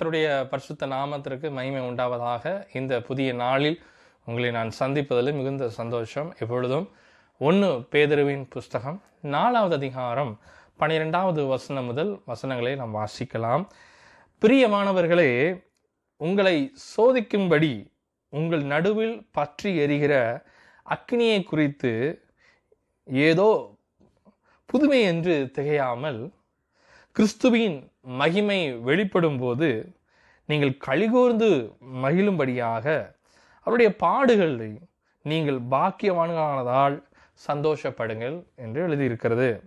கர்த்தருடைய பரிசுத்த நாமத்திற்கு மகிமை உண்டாவதாக இந்த புதிய நாளில் உங்களை நான் சந்திப்பதில் மிகுந்த சந்தோஷம் எப்பொழுதும். ஒன்று பேதருவின் புஸ்தகம் நாலாவது அதிகாரம் பனிரெண்டாவது வசனம் முதல் வசனங்களை நாம் வாசிக்கலாம். பிரியமானவர்களே உங்களை சோதிக்கும்படி உங்கள் நடுவில் பற்றி எரிகிற அக்னியை குறித்து ஏதோ புதுமை என்று திகையாமல் கிறிஸ்துவின் மகிமை வெளிப்படும் போது நீங்கள் கழிகோர்ந்து மகிழும்படியாக அவருடைய பாடுகளை நீங்கள் பாக்கியவான்களானதால் சந்தோஷப்படுங்கள் என்று எழுதியிருக்கிறது.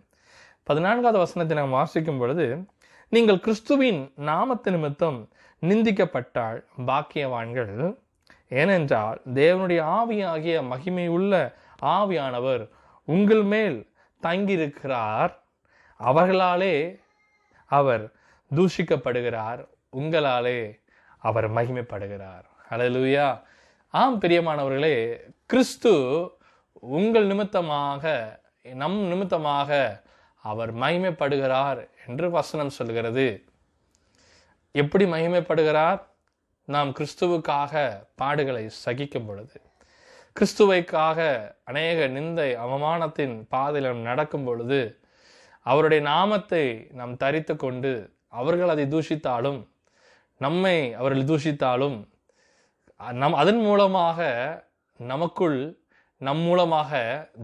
பதினான்காவது வசனத்தை நாம் வாசிக்கும் பொழுது நீங்கள் கிறிஸ்துவின் நாமத்து நிமித்தம் நிந்திக்கப்பட்டால் பாக்கியவான்கள். ஏனென்றால் தேவனுடைய ஆவியாகிய மகிமையுள்ள ஆவியானவர் உங்கள் மேல் தங்கியிருக்கிறார். அவர்களாலே அவர் தூஷிக்கப்படுகிறார். உங்களாலே அவர் மகிமைப்படுகிறார். ஹalleluya. ஆம் பிரியமானவர்களே கிறிஸ்து உங்கள் நிமித்தமாக நம் நிமித்தமாக அவர் மகிமைப்படுகிறார் என்று வசனம் சொல்கிறது. எப்படி மகிமைப்படுகிறார்? நாம் கிறிஸ்துவுக்காக பாடுகளை சகிக்கும் பொழுது. கிறிஸ்துவைக்காக அநேக நிந்தை அவமானத்தின் பாதையில் நடக்கும் பொழுது அவருடைய நாமத்தை நாம் தரித்து கொண்டு அவர்கள் அதை தூஷித்தாலும் நம்மை அவர்கள் தூஷித்தாலும் நம் அதன் மூலமாக நமக்குள் நம் மூலமாக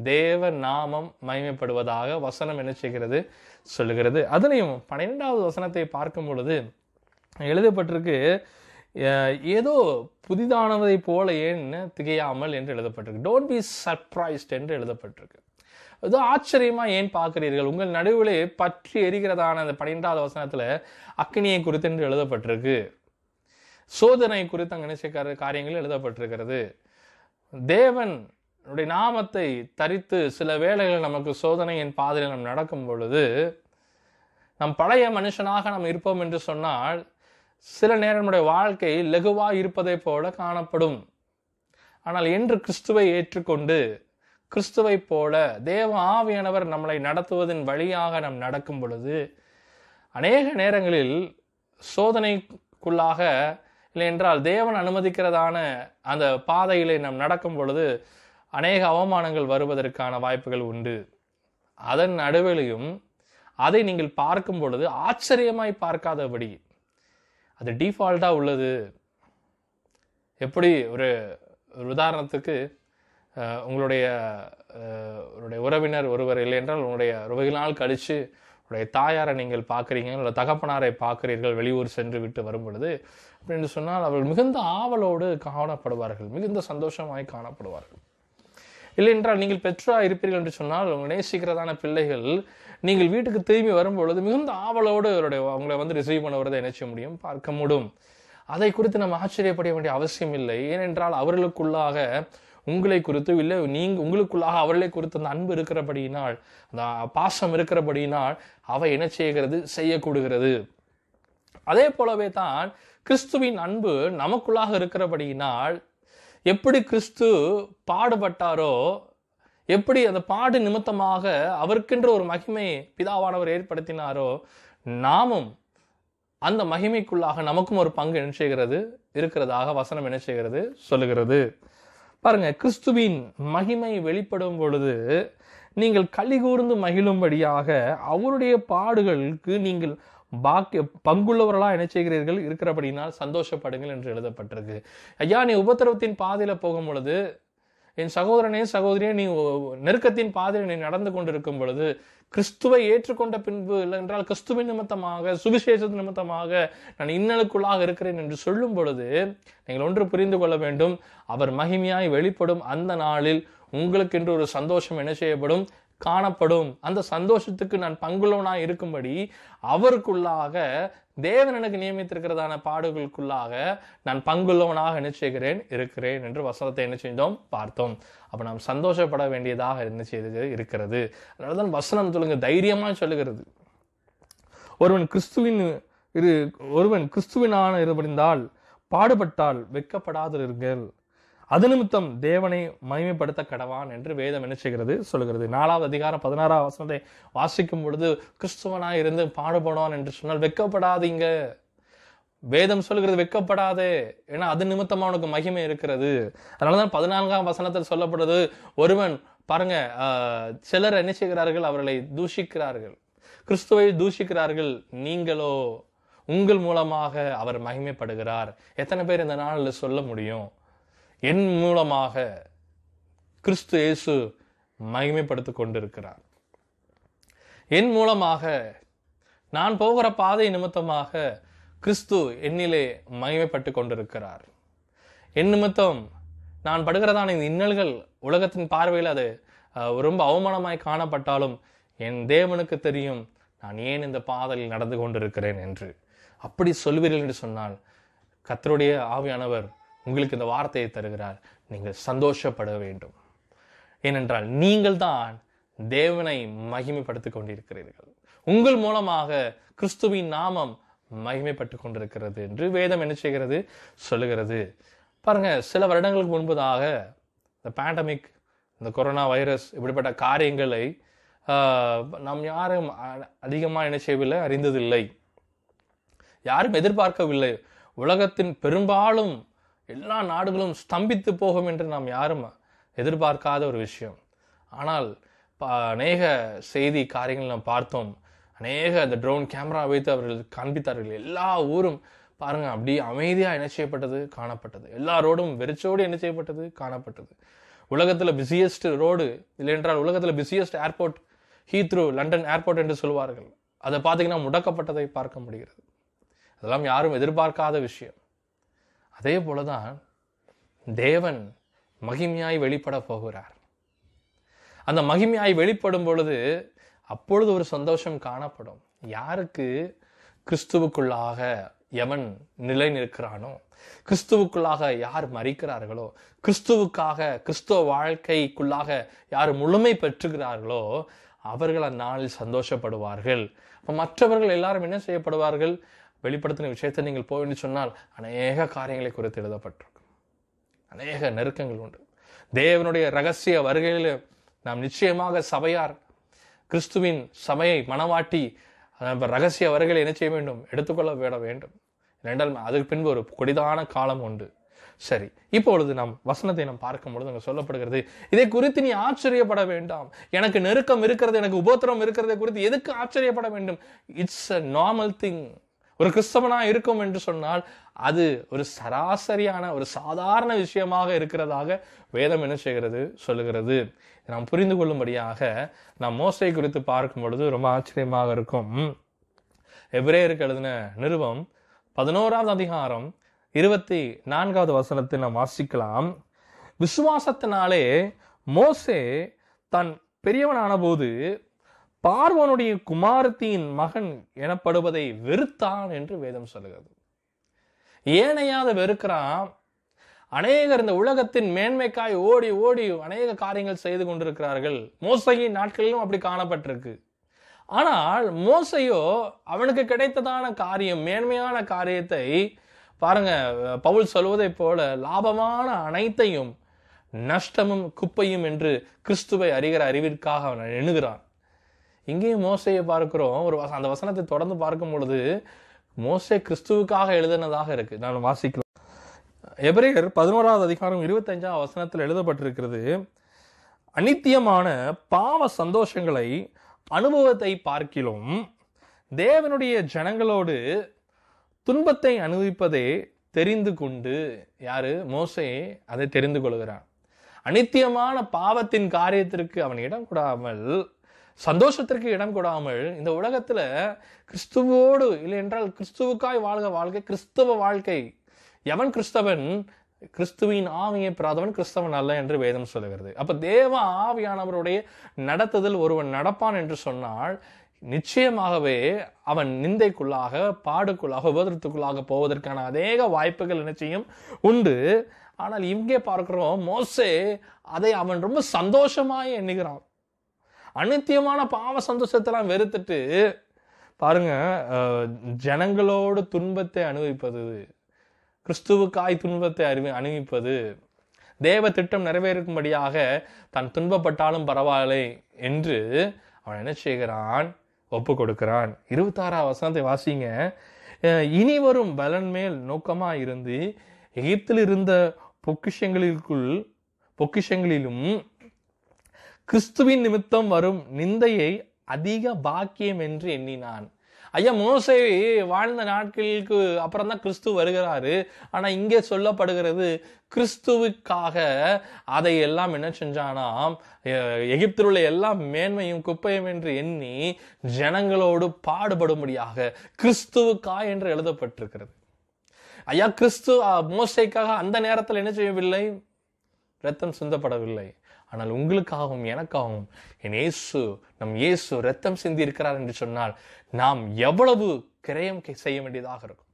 தேவ நாமம் மகிமைப்படுவதாக வசனம் என்ன செய்கிறது? சொல்லுகிறது. அதுலேயும் பன்னிரெண்டாவது வசனத்தை பார்க்கும் பொழுது எழுதப்பட்டிருக்கு ஏதோ புதிதானதை போல ஏன்னு திகையாமல் என்று எழுதப்பட்டிருக்கு. டோன்ட் பி சர்ப்ரைஸ்ட் என்று எழுதப்பட்டிருக்கு. ஏதோ ஆச்சரியமா ஏன் பார்க்கிறீர்கள்? உங்கள் நடுவிலே பற்றி எரிகிறதான அந்த பன்னிரெண்டாவது வசனத்துல அக்னியை குறித்து என்று எழுதப்பட்டிருக்கு. சோதனை குறித்து அங்கே நினைச்ச காரியங்கள் எழுதப்பட்டிருக்கிறது. தேவன் உடைய நாமத்தை தரித்து சில வேளைகள் நமக்கு சோதனையின் பாதையில் நாம் நடக்கும் பொழுது நம் பழைய மனுஷனாக நாம் இருப்போம் என்று சொன்னால் சில நேரம் நம்முடைய வாழ்க்கை லகுவாக இருப்பதை போல காணப்படும். ஆனால் என்று கிறிஸ்துவை ஏற்றுக்கொண்டு கிறிஸ்துவை போல தேவ ஆவியானவர் நம்மளை நடத்துவதன் வழியாக நாம் நடக்கும் பொழுது அநேக நேரங்களில் சோதனைக்குள்ளாக இல்லை என்றால் தேவன் அனுமதிக்கிறதான அந்த பாதையிலே நாம் நடக்கும் பொழுது அநேக அவமானங்கள் வருவதற்கான வாய்ப்புகள் உண்டு. அதன் நடுவிலையும் அதை நீங்கள் பார்க்கும் பொழுது ஆச்சரியமாய் பார்க்காதபடி அது டிஃபால்ட்டாக உள்ளது. எப்படி ஒரு உதாரணத்துக்கு உங்களுடைய உங்களுடைய உறவினர் ஒருவர் இல்லை என்றால் உங்களுடைய வெகு நாள் கழித்து உங்களுடைய தாயாரை நீங்கள் பார்க்குறீங்க உங்களுடைய தகப்பனாரை பார்க்கிறீர்கள் வெளியூர் சென்று விட்டு வரும் பொழுது அப்படின்னு சொன்னால் அவர்கள் மிகுந்த ஆவலோடு காணப்படுவார்கள் மிகுந்த சந்தோஷமாய் காணப்படுவார்கள். இல்லை என்றால் நீங்கள் பெற்றா இருப்பீர்கள் என்று சொன்னால் உங்களை நேசிக்கிறதான பிள்ளைகள் நீங்கள் வீட்டுக்கு திரும்பி வரும்பொழுது மிகுந்த ஆவலோடு அவருடைய அவங்கள வந்து ரிசீவ் பண்ண வரதை முடியும்? பார்க்க முடியும். அதை குறித்து நம்ம ஆச்சரியப்பட வேண்டிய அவசியம் இல்லை. ஏனென்றால் அவர்களுக்குள்ளாக உங்களை குறித்து இல்லை நீங்க உங்களுக்குள்ளாக அவர்களை குறித்து அந்த அன்பு இருக்கிறபடியினால் அந்த பாசம் இருக்கிறபடியினால் அவை என்ன செய்கிறது? செய்யக்கூடுகிறது. அதே போலவே தான் கிறிஸ்துவின் அன்பு நமக்குள்ளாக இருக்கிறபடியினால் எப்படி கிறிஸ்து பாடுபட்டாரோ எப்படி அந்த பாடு நிமித்தமாக அவருக்கென்ற ஒரு மகிமை பிதாவானவர் ஏற்படுத்தினாரோ நாமும் அந்த மகிமைக்குள்ளாக நமக்கும் ஒரு பங்கு என்ன செய்கிறது? இருக்கிறதாக வசனம் என்ன செய்கிறது? சொல்லுகிறது. பாருங்க கிறிஸ்துவின் மகிமை வெளிப்படும் பொழுது நீங்கள் களி கூர்ந்து மகிழும்படியாக அவருடைய பாடுகளுக்கு நீங்கள் பாக்கிய பங்குள்ளவர்களாக என்ன செய்கிறீர்கள்? இருக்கிறபடினால் சந்தோஷப்படுங்கள் என்று எழுதப்பட்டிருக்கு. ஐயா நீ உபத்திரவத்தின் பாதையில போகும் பொழுது என் சகோதரனே சகோதரியே நீ நெருக்கத்தின் பாதையில் நீ நடந்து கொண்டிருக்கும் பொழுது கிறிஸ்துவை ஏற்றுக்கொண்ட பின்பு இல்லை என்றால் கிறிஸ்துவின் நிமித்தமாக சுவிசேஷ நிமித்தமாக நான் இன்னலுக்குள்ளாக இருக்கிறேன் என்று சொல்லும் பொழுது நீங்கள் ஒன்று புரிந்து கொள்ள வேண்டும் அவர் மகிமையாய் வெளிப்படும் அந்த நாளில் உங்களுக்கென்று ஒரு சந்தோஷம் என்ன செய்யப்படும்? காணப்படும். அந்த சந்தோஷத்துக்கு நான் பங்குள்ளவனா இருக்கும்படி அவருக்குள்ளாக தேவன் எனக்கு நியமித்திருக்கிறதான பாடுகளுக்குள்ளாக நான் பங்குள்ளவனாக என்ன செய்கிறேன் இருக்கிறேன் என்று வசனத்தை என்ன செய்தோம்? பார்த்தோம். அப்ப நாம் சந்தோஷப்பட வேண்டியதாக என்ன செய்தது இருக்கிறது? அதனாலதான் வசனம் சொல்லுங்க தைரியமா சொல்லுகிறது. ஒருவன் கிறிஸ்துவின் இரு ஒருவன் கிறிஸ்துவினான இருபடிந்தால் பாடுபட்டால் வெக்கப்படாதிருங்கள். அது நிமித்தம் தேவனை மகிமைப்படுத்த கடவான் என்று வேதம் என்ன செய்கிறது? சொல்லுகிறது. நாலாவது அதிகாரம் பதினாறாம் வசனத்தை வாசிக்கும் பொழுது கிறிஸ்துவனாக இருந்து பாடுபடுவான் என்று சொன்னால் வெக்கப்படாதீங்க வேதம் சொல்கிறது வெக்கப்படாதே ஏன்னா அது நிமித்தமா உனக்கு மகிமை இருக்கிறது. அதனாலதான் பதினான்காம் வசனத்தில் சொல்லப்படுது ஒருவன் பாருங்க சிலர் என்ன செய்கிறார்கள்? அவர்களை தூஷிக்கிறார்கள். கிறிஸ்துவை தூஷிக்கிறார்கள். நீங்களோ உங்கள் மூலமாக அவர் மகிமைப்படுகிறார். எத்தனை பேர் இந்த நாளில் சொல்ல முடியும்? என் மூலமாக கிறிஸ்து இயேசு மகிமைப்படுத்திக் கொண்டிருக்கிறார். என் மூலமாக நான் போகிற பாதை நிமித்தமாக கிறிஸ்து என்னிலே மகிமைப்பட்டு கொண்டிருக்கிறார். என் நிமித்தம் நான் படுகிறதான இந்த இன்னல்கள் உலகத்தின் பார்வையில் அது ரொம்ப அவமானமாய் காணப்பட்டாலும் என் தேவனுக்கு தெரியும் நான் ஏன் இந்த பாதையில் நடந்து கொண்டிருக்கிறேன் என்று. அப்படி சொல்வீர்கள் என்று சொன்னால் கத்தருடைய ஆவியானவர் உங்களுக்கு இந்த வார்த்தையை தருகிறார். நீங்கள் சந்தோஷப்பட வேண்டும். ஏனென்றால் நீங்கள் தான் தேவனை மகிமைப்படுத்திக் கொண்டிருக்கிறீர்கள். உங்கள் மூலமாக கிறிஸ்துவின் நாமம் மகிமைப்பட்டு கொண்டிருக்கிறது என்று வேதம் என்ன செய்கிறது? சொல்லுகிறது. பாருங்க சில வருடங்களுக்கு முன்பதாக இந்த பேண்டமிக் இந்த கொரோனா வைரஸ் இப்படிப்பட்ட காரியங்களை நாம் யாரும் அதிகமாக என்ன செய்யவில்லை அறிந்ததில்லை. யாரும் எதிர்பார்க்கவில்லை. உலகத்தின் பெரும்பாலும் எல்லா நாடுகளும் ஸ்தம்பித்து போகும் என்று நாம் யாரும் எதிர்பார்க்காத ஒரு விஷயம். ஆனால் ப- அநேக செய்தி காரியங்கள் நாம் பார்த்தோம். அநேக அந்த ட்ரோன் கேமரா வைத்து அவர்கள் காண்பித்தார்கள். எல்லா ஊரும் பாருங்கள் அப்படியே அமைதியாக என்ன செய்யப்பட்டது? காணப்பட்டது. எல்லா ரோடும் வெறிச்சோடு என்ன செய்யப்பட்டது? காணப்பட்டது. உலகத்தில் பிஸியஸ்ட் ரோடு இல்லை என்றால் உலகத்தில் busiest airport Heathrow London airport என்று சொல்வார்கள். அதை பார்த்தீங்கன்னா முடக்கப்பட்டதை பார்க்க முடிகிறது. அதெல்லாம் யாரும் எதிர்பார்க்காத விஷயம். அதே போல தான் தேவன் மகிமையாய் வெளிப்பட போகிறார். அந்த மகிமையாய் வெளிப்படும் பொழுது அப்பொழுது ஒரு சந்தோஷம் காணப்படும். யாருக்கு? கிறிஸ்துவுக்குள்ளாக எவன் நிலை நிற்கிறானோ கிறிஸ்துவுக்குள்ளாக யார் மறிக்கிறார்களோ கிறிஸ்துவுக்காக கிறிஸ்துவ வாழ்க்கைக்குள்ளாக யார் முழுமை பெற்றுகிறார்களோ அவர்கள் அந்நாளில் சந்தோஷப்படுவார்கள். மற்றவர்கள் எல்லாரும் என்ன செய்யப்படுவார்கள்? வெளிப்படுத்தின விஷயத்தை நீங்கள் போய் சொன்னால் அநேக காரியங்களை குறித்து எழுதப்பட்டிருக்கும். அநேக நெருக்கங்கள் உண்டு. தேவனுடைய ரகசிய வருகையில் நாம் நிச்சயமாக சபையார் கிறிஸ்துவின் சபையை மனவாட்டி நம்ம ரகசிய வருகையில் என்ன செய்ய வேண்டும்? எடுத்துக்கொள்ள விட வேண்டும். ரெண்டால் அதுக்கு பின்பு ஒரு கொடிதான காலம் உண்டு. சரி இப்பொழுது நாம் வசனத்தை நாம் பார்க்கும் பொழுது அங்கே சொல்லப்படுகிறது இதை குறித்து நீ ஆச்சரியப்பட வேண்டாம். எனக்கு நெருக்கம் இருக்கிறது எனக்கு உபோத்திரம் இருக்கிறதை குறித்து எதுக்கு ஆச்சரியப்பட வேண்டும்? இட்ஸ் அ நார்மல் திங் ஒரு கிறிஸ்தவனா இருக்கும் என்று சொன்னால் அது ஒரு சராசரியான ஒரு சாதாரண விஷயமாக இருக்கிறதாக வேதம் என்ன செய்கிறது? சொல்லுகிறது. நாம் புரிந்து கொள்ளும்படியாக நாம் மோசை குறித்து பார்க்கும் பொழுது ரொம்ப ஆச்சரியமாக இருக்கும். எபிரேயருக்கு எழுதின நிருபம் பதினோராவது அதிகாரம் இருபத்தி நான்காவது வசனத்தை நாம் வாசிக்கலாம். விசுவாசத்தினாலே மோசே தன் பெரியவனான போது பார்வனுடைய குமாரத்தியின் மகன் எனப்படுவதை வெறுத்தான் என்று வேதம் சொல்லுகிறது. ஏனையாத வெறுக்கிறான். அநேகர் இந்த உலகத்தின் மேன்மைக்காய் ஓடி ஓடி அநேக காரியங்கள் செய்து கொண்டிருக்கிறார்கள். மோசையின் நாட்களிலும் அப்படி காணப்பட்டிருக்கு. ஆனால் மோசையோ அவனுக்கு கிடைத்ததான காரியம் மேன்மையான காரியத்தை பாருங்க பவுல் சொல்வதைப் போல லாபமான அனைத்தையும் நஷ்டமும் குப்பையும் என்று கிறிஸ்துவை அறிகிற அறிவிற்காக அவன் எண்ணுகிறான். இங்கேயும் மோசையை பார்க்கிறோம். ஒரு வச- அந்த வசனத்தை தொடர்ந்து பார்க்கும் பொழுது மோசே கிறிஸ்துவுக்காக எழுதினதாக இருக்கு. நான் வாசிக்கலாம். எபிரேயர் பதினோராவது அதிகாரம் இருபத்தஞ்சாம் வசனத்தில் எழுதப்பட்டிருக்கிறது அனித்தியமான பாவ சந்தோஷங்களை அனுபவத்தை பார்க்கிலும் தேவனுடைய ஜனங்களோடு துன்பத்தை அனுபவிப்பதே தெரிந்து கொண்டு யாரு? மோசையே அதை தெரிந்து கொள்கிறான். அனித்தியமான பாவத்தின் காரியத்திற்கு அவன் இடம் கூடாமல் சந்தோஷத்திற்கு இடம் கொடாமல் இந்த உலகத்துல கிறிஸ்துவோடு இல்லை என்றால் கிறிஸ்துவுக்காய் வாழ்க வாழ்க்கை கிறிஸ்துவ வாழ்க்கை. எவன் கிறிஸ்தவன்? கிறிஸ்துவின் ஆவியை பெறாதவன் கிறிஸ்தவன் அல்ல என்று வேதம் சொல்லுகிறது. அப்ப தேவ ஆவியானவருடைய நடத்துதல் ஒருவன் நடப்பான் என்று சொன்னால் நிச்சயமாகவே அவன் நிந்தைக்குள்ளாக பாடுக்குள்ளாக உபதிரத்துக்குள்ளாக போவதற்கான அநேக வாய்ப்புகள் நிச்சயம் உண்டு. ஆனால் இங்கே பார்க்கிறோம் மோசே அதை அவன் ரொம்ப சந்தோஷமாய் எண்ணுகிறான். அனித்தியமான பாவ சந்தோஷத்தெல்லாம் வெறுத்துட்டு பாருங்க ஜனங்களோட துன்பத்தை அனுபவிப்பது கிறிஸ்துவுக்காய் துன்பத்தை அறிவி அனுபவிப்பது தேவ திட்டம் நிறைவேறும்படியாக தான் துன்பப்பட்டாலும் பரவாயில்லை என்று அவன் என்ன செய்கிறான்? ஒப்பு கொடுக்கிறான். இருபத்தாறாம் வசனத்தை வாசிங்க. இனி வரும் பலன் மேல் நோக்கமாக இருந்து எகிப்தில் இருந்த பொக்கிஷங்களிற்குள் பொக்கிஷங்களிலும் கிறிஸ்துவின் நிமித்தம் வரும் நிந்தையை அதிக பாக்கியம் என்று எண்ணினான். ஐயா மோசே வாழ்ந்த நாட்களுக்கு அப்புறம் தான் கிறிஸ்து வருகிறாரு. ஆனா இங்கே சொல்லப்படுகிறது கிறிஸ்துவுக்காக அதை எல்லாம் என்ன செஞ்சானாம்? எகிப்தில் உள்ள எல்லா மேன்மையும் குப்பையும் என்று எண்ணி ஜனங்களோடு பாடுபடும்படியாக கிறிஸ்துவுக்கா என்று எழுதப்பட்டிருக்கிறது. ஐயா கிறிஸ்து மோசைக்காக அந்த நேரத்தில் என்ன செய்யவில்லை? ரத்தம் சிந்தப்படவில்லை. ஆனால் உங்களுக்காகவும் எனக்காகவும் என் இயேசு நம் இயேசு ரத்தம் சிந்தி இருக்கிறார் என்று சொன்னால் நாம் எவ்வளவு கிரயம் செய்ய வேண்டியதாக இருக்கும்.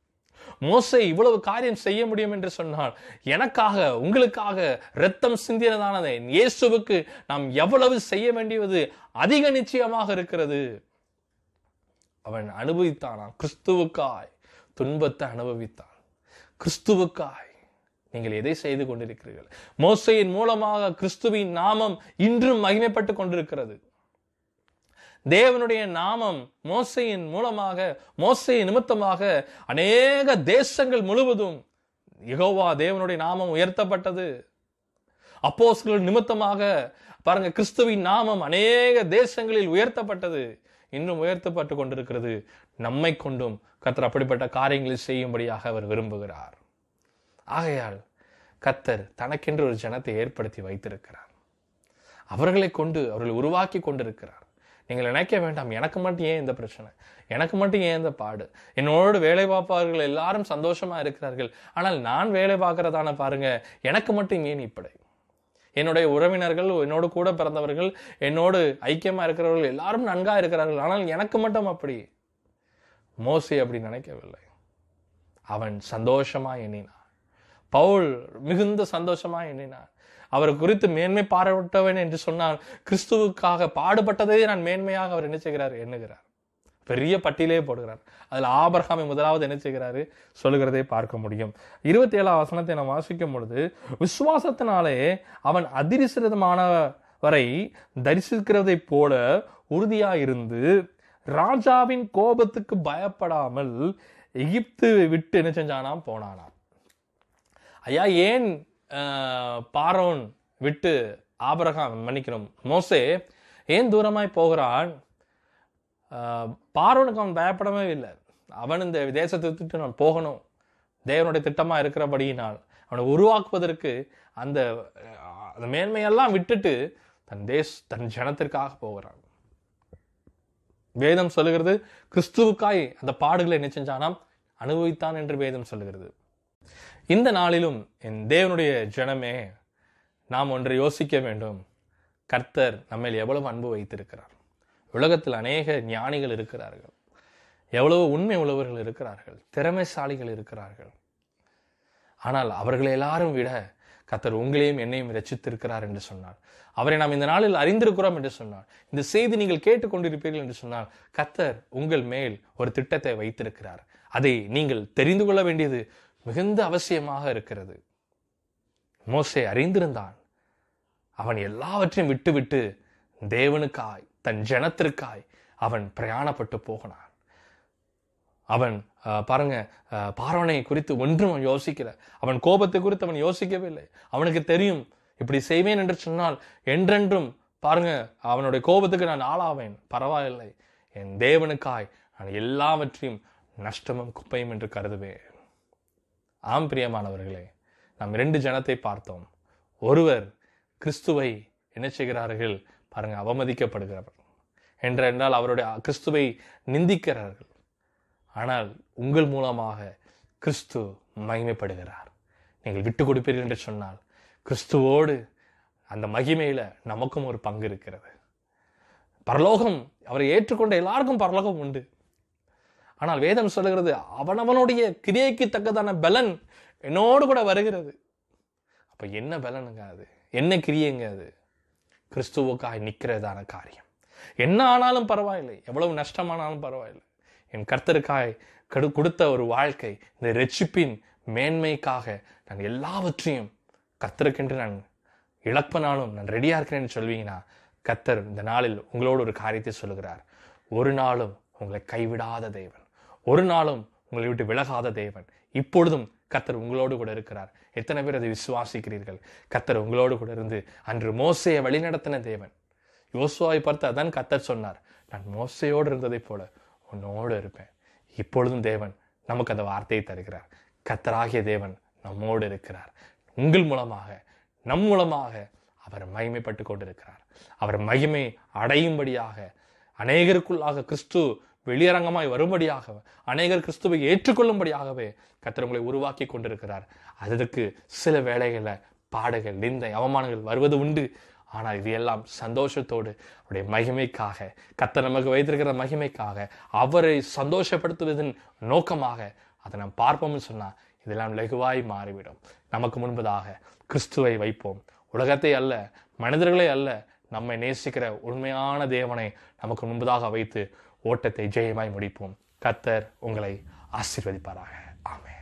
மோசை இவ்வளவு காரியம் செய்ய முடியும் என்று சொன்னால் எனக்காக உங்களுக்காக ரத்தம் சிந்தினதானதை? இயேசுவுக்கு நாம் எவ்வளவு செய்ய வேண்டியது அதிக நிச்சயமாக இருக்கிறது. அவன் அனுபவித்தானாம். கிறிஸ்துவுக்காய் துன்பத்தை அனுபவித்தான் கிறிஸ்துவுக்காய் நீங்கள் எதை செய்து கொண்டிருக்கிறீர்கள்? மோசையின் மூலமாக கிறிஸ்துவின் நாமம் இன்றும் மகிமைப்பட்டு கொண்டிருக்கிறது. தேவனுடைய நாமம் மோசையின் மூலமாக மோசையின் நிமித்தமாக அநேக தேசங்கள் முழுவதும் யகோவா தேவனுடைய நாமம் உயர்த்தப்பட்டது. அப்போஸ்கள் நிமித்தமாக பாருங்க கிறிஸ்துவின் நாமம் அநேக தேசங்களில் உயர்த்தப்பட்டது. இன்னும் உயர்த்தப்பட்டு கொண்டிருக்கிறது. நம்மை கொண்டும் கத்தர் அப்படிப்பட்ட காரியங்களை செய்யும்படியாக அவர் விரும்புகிறார். ஆகையால் கத்தர் தனக்கென்று ஒரு ஜனத்தை ஏற்படுத்தி வைத்திருக்கிறார். அவர்களை கொண்டு அவர்களை உருவாக்கி கொண்டிருக்கிறார். நீங்கள் நினைக்க வேண்டாம் எனக்கு மட்டும் ஏன் இந்த பிரச்சனை? எனக்கு மட்டும் ஏன் இந்த பாடு? என்னோடு வேலை பார்ப்பவர்கள் எல்லாரும் சந்தோஷமா இருக்கிறார்கள். ஆனால் நான் வேலை பார்க்கறதான பாருங்க எனக்கு மட்டும் ஏன் இப்படி? என்னுடைய உறவினர்கள் என்னோடு கூட பிறந்தவர்கள் என்னோடு ஐக்கியமா இருக்கிறவர்கள் எல்லாரும் நன்கா இருக்கிறார்கள். ஆனால் எனக்கு மட்டும் அப்படி? மோசி அப்படி நினைக்கவில்லை. அவன் சந்தோஷமா எண்ணினான். பவுல் மிகுந்த சந்தோஷமா எண்ணினார். அவர் குறித்து மேன்மை பாராட்டவன் என்று சொன்னால் கிறிஸ்துவுக்காக பாடுபட்டதை நான் மேன்மையாக அவர் என்ன செய்கிறார்? எண்ணுகிறார். பெரிய பட்டியலே போடுகிறார். அதில் ஆபர்ஹாமை முதலாவது என்ன செய்கிறாரு? சொல்லுகிறதை பார்க்க முடியும். இருபத்தி ஏழாம் வசனத்தை நாம் வாசிக்கும் பொழுது விசுவாசத்தினாலே அவன் அதிரிசிரமானவரை தரிசிக்கிறதைப் போல உறுதியாயிருந்து ராஜாவின் கோபத்துக்கு பயப்படாமல் எகிப்து விட்டு என்ன செஞ்சானாம்? போனானாம். ஐயா ஏன் பாரோன் விட்டு ஆபரகாம் மன்னிக்கணும்? மோசே ஏன் தூரமாய் போகிறான்? பாரோனுக்கு அவன் பயப்படவே இல்லை. அவன் இந்த தேசத்தை விட்டு நான் போகணும். தேவனுடைய திட்டமாக இருக்கிறபடியினால் அவனை உருவாக்குவதற்கு அந்த அந்த மேன்மையெல்லாம் விட்டுட்டு தன் தேஸ் தன் ஜனத்திற்காக போகிறான். வேதம் சொல்லுகிறது கிறிஸ்துவுக்காய் அந்த பாடுகளை என்ன செஞ்சானாம் அனுபவித்தான் என்று வேதம் சொல்லுகிறது. இந்த நாளிலும் என் தேவனுடைய ஜனமே நாம் ஒன்றை யோசிக்க வேண்டும். கர்த்தர் நம்மில் எவ்வளவு அன்பு வைத்திருக்கிறார். உலகத்தில் அநேக ஞானிகள் இருக்கிறார்கள். எவ்வளவு உண்மை உழவர்கள் இருக்கிறார்கள். திறமைசாலிகள் இருக்கிறார்கள். ஆனால் அவர்களை எல்லாரும் விட கத்தர் உங்களையும் என்னையும் ரச்சித்திருக்கிறார் என்று சொன்னார். அவரை நாம் இந்த நாளில் அறிந்திருக்கிறோம் என்று சொன்னார். இந்த செய்தி நீங்கள் கேட்டுக்கொண்டிருப்பீர்கள் என்று சொன்னால் கத்தர் உங்கள் மேல் ஒரு திட்டத்தை வைத்திருக்கிறார். அதை நீங்கள் தெரிந்து கொள்ள வேண்டியது மிகுந்த அவசியமாக இருக்கிறது. மோசே அறிந்திருந்தான். அவன் எல்லாவற்றையும் விட்டுவிட்டு தேவனுக்காய் தன் ஜனத்திற்காய் அவன் பிரயாணப்பட்டு போகினான் அவன் பாருங்க பார்வனை குறித்து ஒன்றும் அவன் யோசிக்கல. அவன் கோபத்தை குறித்து அவன் யோசிக்கவே இல்லை அவனுக்கு தெரியும் இப்படி செய்வேன் என்று சொன்னால் என்றென்றும் பாருங்க அவனுடைய கோபத்துக்கு நான் ஆளாவேன். பரவாயில்லை. என் தேவனுக்காய் நான் எல்லாவற்றையும் நஷ்டமும் குப்பையும் என்று கருதுவேன். ஆம் பிரியமானவர்களே நாம் இரண்டு ஜனத்தை பார்த்தோம். ஒருவர் கிறிஸ்துவை என்ன செய்கிறார்கள்? பாருங்கள் அவமதிக்கப்படுகிறவர். என்றென்றால் அவருடைய கிறிஸ்துவை நிந்திக்கிறார்கள். ஆனால் உங்கள் மூலமாக கிறிஸ்து மகிமைப்படுகிறார். நீங்கள் விட்டு கொடுப்பீர்கள் என்று சொன்னால் கிறிஸ்துவோடு அந்த மகிமையில் நமக்கும் ஒரு பங்கு இருக்கிறது. பரலோகம் அவரை ஏற்றுக்கொண்ட எல்லாருக்கும் பரலோகம் உண்டு. ஆனால் வேதம் சொல்லுகிறது அவனவனுடைய கிரியைக்கு தக்கதான பலன் என்னோடு கூட வருகிறது. அப்போ என்ன பலனுங்க அது? என்ன கிரியைங்க அது? கிறிஸ்துவுக்காய் நிற்கிறதான காரியம். என்ன ஆனாலும் பரவாயில்லை. எவ்வளவு நஷ்டமானாலும் பரவாயில்லை. என் கர்த்தருக்காய் கடு கொடுத்த ஒரு வாழ்க்கை இந்த ரெச்சிப்பின் மேன்மைக்காக நான் எல்லாவற்றையும் கர்த்தருக்கென்று நான் இழப்பனாலும் நான் ரெடியா இருக்கிறேன்னு சொல்வீங்கன்னா கர்த்தர் இந்த நாளில் உங்களோடு ஒரு காரியத்தை சொல்லுகிறார். ஒரு நாளும் உங்களை கைவிடாத தேவன். ஒரு நாளும் உங்களை விட்டு விலகாத தேவன். இப்பொழுதும் கத்தர் உங்களோடு கூட இருக்கிறார். எத்தனை பேர் அதை விசுவாசிக்கிறீர்கள்? கத்தர் உங்களோடு கூட இருந்து அன்று மோசையை வழிநடத்தின தேவன். யோசுவாவை பார்த்து அதான் கத்தர் சொன்னார். நான் மோசையோடு இருந்ததைப் போல உன்னோடு இருப்பேன். இப்பொழுதும் தேவன் நமக்கு அந்த வார்த்தையை தருகிறார். கத்தராகிய தேவன் நம்மோடு இருக்கிறார். உங்கள் மூலமாக நம் மூலமாக அவர் மகிமைப்பட்டு கொண்டிருக்கிறார். அவர் மகிமை அடையும்படியாக அநேகருக்குள்ளாக கிறிஸ்து வெளியரங்கமாய் வரும்படியாக அநேகர் கிறிஸ்துவை ஏற்றுக்கொள்ளும்படியாகவே கத்தர் உங்களை உருவாக்கி கொண்டிருக்கிறார். அதற்கு சில வேளைகளில் பாடுகள் நிந்தை அவமானங்கள் வருவது உண்டு. ஆனால் இது எல்லாம் சந்தோஷத்தோடு அவருடைய மகிமைக்காக கத்தர் நமக்கு வைத்திருக்கிற மகிமைக்காக அவரை சந்தோஷப்படுத்துவதன் நோக்கமாக அதை நாம் பார்ப்போம்னு சொன்னால் இதெல்லாம் லகுவாய் மாறிவிடும். நமக்கு முன்பதாக கிறிஸ்துவை வைப்போம். உலகத்தை அல்ல மனிதர்களை அல்ல நம்மை நேசிக்கிற உண்மையான தேவனை நமக்கு முன்பதாக வைத்து ஓட்டத்தை ஜெயமாய் முடிப்போம். கத்தர் உங்களை ஆசீர்வதிப்பாராக. ஆமே